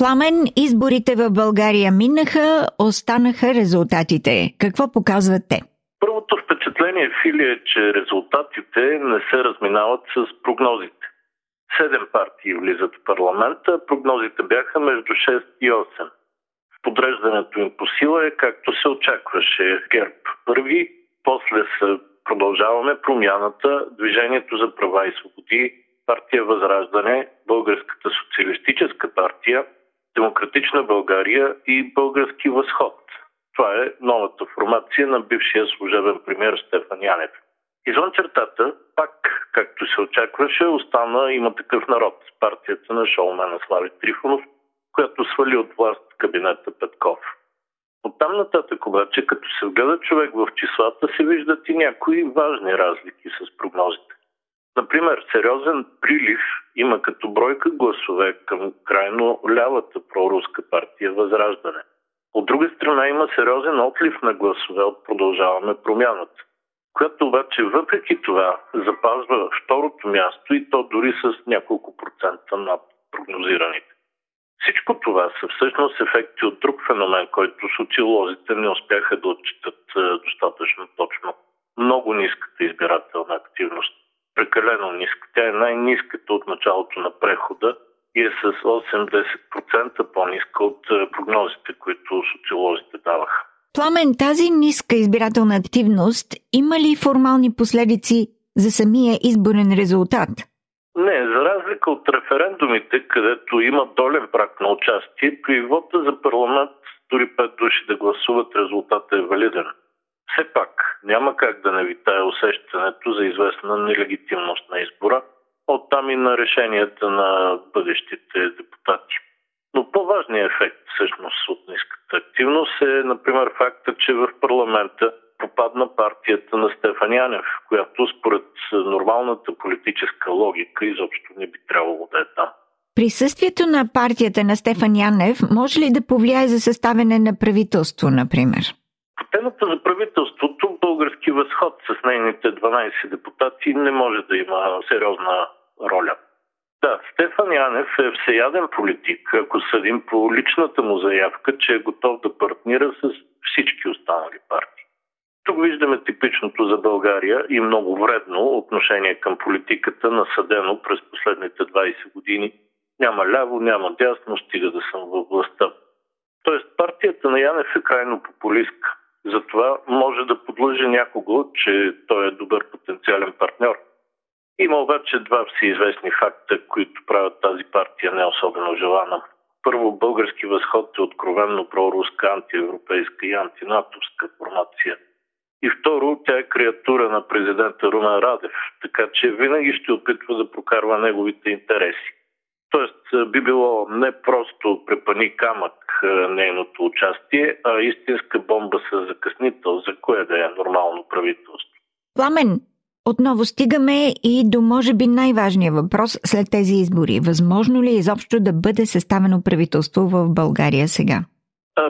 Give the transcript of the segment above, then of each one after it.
Пламен, изборите в България минаха, останаха резултатите. Какво показват те? Първото впечатление, Фили, е, че резултатите не се разминават с прогнозите. Седем партии влизат в парламента, прогнозите бяха между 6 и 8. Подреждането им по сила е както се очакваше. ГЕРБ първи, после се продължаваме промяната, Движението за права и свободи, партия Възраждане, Българската социалистическа партия – Демократична България и Български възход. Това е новата формация на бившия служебен премьер Стефан Янев. Извън чертата, пак, както се очакваше, остана има такъв народ с партията на шоумена Слави Трифонов, която свали от власт кабинета Петков. От там нататък обаче, като се вгледа човек в числата, се виждат и някои важни разлики с прогнозите. Например, сериозен прилив има като бройка гласове към крайно лявата проруска партия Възраждане. От друга страна има сериозен отлив на гласове от Продължаваме промяната, която обаче въпреки това запазва второто място и то дори с няколко процента над прогнозираните. Всичко това са всъщност ефекти от друг феномен, който социолозите не успяха да отчитат е, достатъчно точно. Много ниската избирателна активност прекалено ниска. Тя е най-ниската от началото на прехода и е с 8-10% по-ниска от е, прогнозите, които социолозите даваха. Пламен, тази ниска избирателна активност има ли формални последици за самия изборен резултат? Не, за разлика от референдумите, където има долен прак на участие, при вода за парламент дори 5 души да гласуват, резултатът е валиден. Все пак няма как да не витае усещането за известна нелегитимност на избора, оттам и на решенията на бъдещите депутати. Но по-важният ефект всъщност от ниската активност е, например, факта, че в парламента попадна партията на Стефан Янев, която според нормалната политическа логика изобщо не би трябвало да е там. Присъствието на партията на Стефан Янев може ли да повлияе за съставяне на правителство, например? Темата за правителството, български възход с нейните 12 депутати не може да има сериозна роля. Да, Стефан Янев е всеяден политик, ако съдим по личната му заявка, че е готов да партнира с всички останали партии. Тук виждаме типичното за България и много вредно отношение към политиката, насъдено през последните 20 години. Няма ляво, няма дясно, стига да съм във властта. Тоест партията на Янев е крайно популистка. Затова може да подлъжи някого, че той е добър потенциален партньор. Има обаче два всеизвестни факта, които правят тази партия не особено желана. Първо, български възход е откровенно проруска, антиевропейска и антинатовска формация. И второ, тя е креатура на президента Румен Радев, така че винаги ще опитва да прокарва неговите интереси. Тоест би било не просто препани камък нейното участие, а истинска бомба с закъснител, за кое да е нормално правителство. Пламен, отново стигаме и до може би най-важния въпрос след тези избори. Възможно ли е изобщо да бъде съставено правителство в България сега?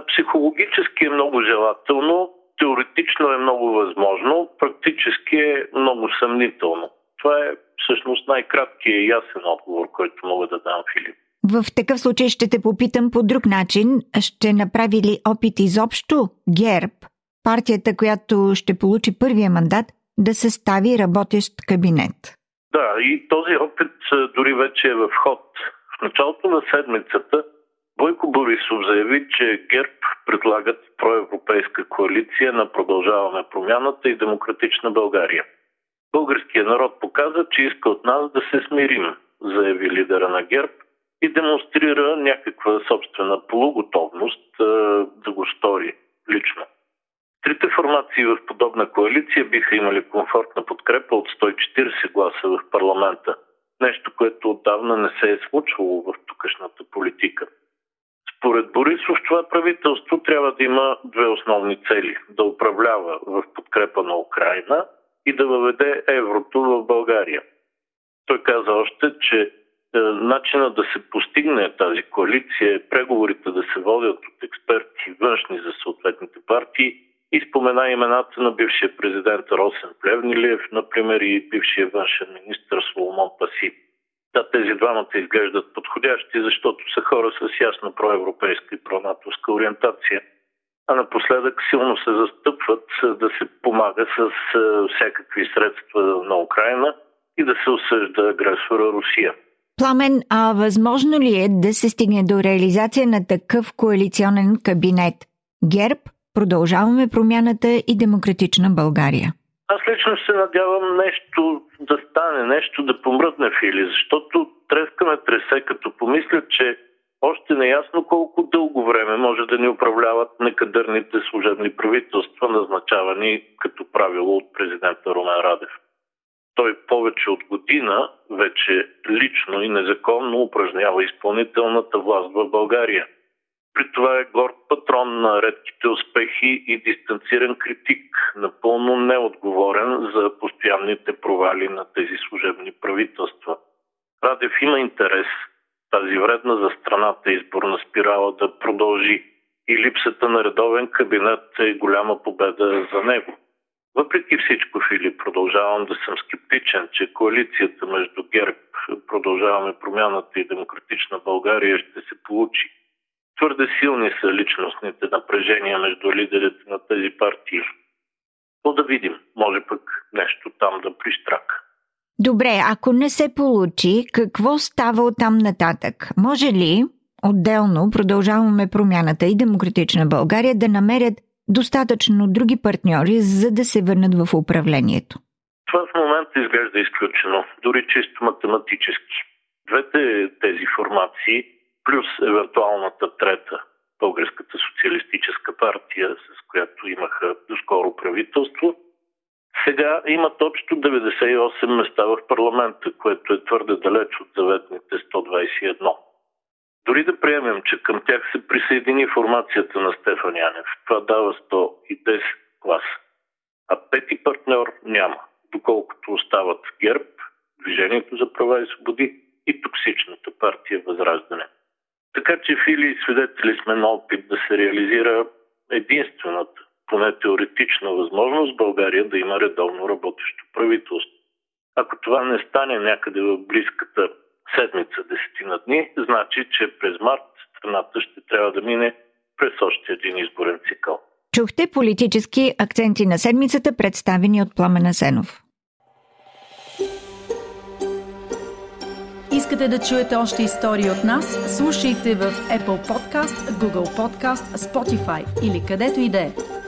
Психологически е много желателно, теоретично е много възможно, практически е много съмнително. Това е всъщност най-краткият и ясен отговор, който мога да дам, Филип. В такъв случай ще те попитам по друг начин. Ще направи ли опит изобщо ГЕРБ, партията, която ще получи първия мандат, да състави работещ кабинет? Да, и този опит дори вече е в ход. В началото на седмицата Бойко Борисов заяви, че ГЕРБ предлагат проевропейска коалиция на Продължаваме промяната и Демократична България. Българският народ показа, че иска от нас да се смирим, заяви лидера на ГЕРБ и демонстрира някаква собствена полуготовност да го стори лично. Трите формации в подобна коалиция биха имали комфортна подкрепа от 140 гласа в парламента. Нещо, което отдавна не се е случвало в тукашната политика. Според Борис Борисов това правителство трябва да има две основни цели. Да управлява в подкрепа на Украина и да въведе еврото в България. Той каза още, че начина да се постигне тази коалиция е преговорите да се водят от експерти външни за съответните партии и спомена имената на бившия президент Росен Плевнилиев, например и бившия външен министр Соломон Паси. Да, тези двамата изглеждат подходящи, защото са хора с ясно проевропейска и пронатовска ориентация, а напоследък силно се застъпват да се помага с всякакви средства на Украина и да се осъжда агресора Русия. Пламен, а възможно ли е да се стигне до реализация на такъв коалиционен кабинет? ГЕРБ, продължаваме промяната и демократична България. Аз лично се надявам нещо да стане, нещо да помръдне Фили, защото трескаме тресе, като помисля, че още неясно колко дълго време може да ни управляват некадърните служебни правителства, назначавани като правило от президента Румен Радев. Той повече от година вече лично и незаконно упражнява изпълнителната власт в България – при това е горд патрон на редките успехи и дистанциран критик, напълно неотговорен за постоянните провали на тези служебни правителства. Радев има интерес тази вредна за страната изборна спирала да продължи и липсата на редовен кабинет е голяма победа за него. Въпреки всичко, Филип, продължавам да съм скептичен, че коалицията между ГЕРБ, продължаваме промяната и демократична България ще се получи. Твърде силни са личностните напрежения между лидерите на тези партии. Но да видим, може пък нещо там да пристрака. Добре, ако не се получи, какво става от там нататък? Може ли отделно продължаваме промяната и демократична България да намерят достатъчно други партньори, за да се върнат в управлението? Това в момента изглежда изключено, дори чисто математически. Двете тези формации плюс евентуалната трета Българската социалистическа партия, с която имаха доскоро правителство, сега имат общо 98 места в парламента, което е твърде далеч от заветните 121. Дори да приемем, че към тях се присъедини формацията на Стефан Янев, това дава 110 класа. А пети партньор няма, доколкото остават ГЕРБ, Движението за права и свободи и токсичната партия Възраждане. Така че, Фили, свидетели сме на опит да се реализира единствената, поне теоретична възможност България да има редовно работещо правителство. Ако това не стане някъде в близката седмица, десетина дни, значи, че през март страната ще трябва да мине през още един изборен цикъл. Чухте политически акценти на седмицата, представени от Пламена Сенов. Искате да чуете още истории от нас? Слушайте в Apple Podcast, Google Podcast, Spotify или където и да е.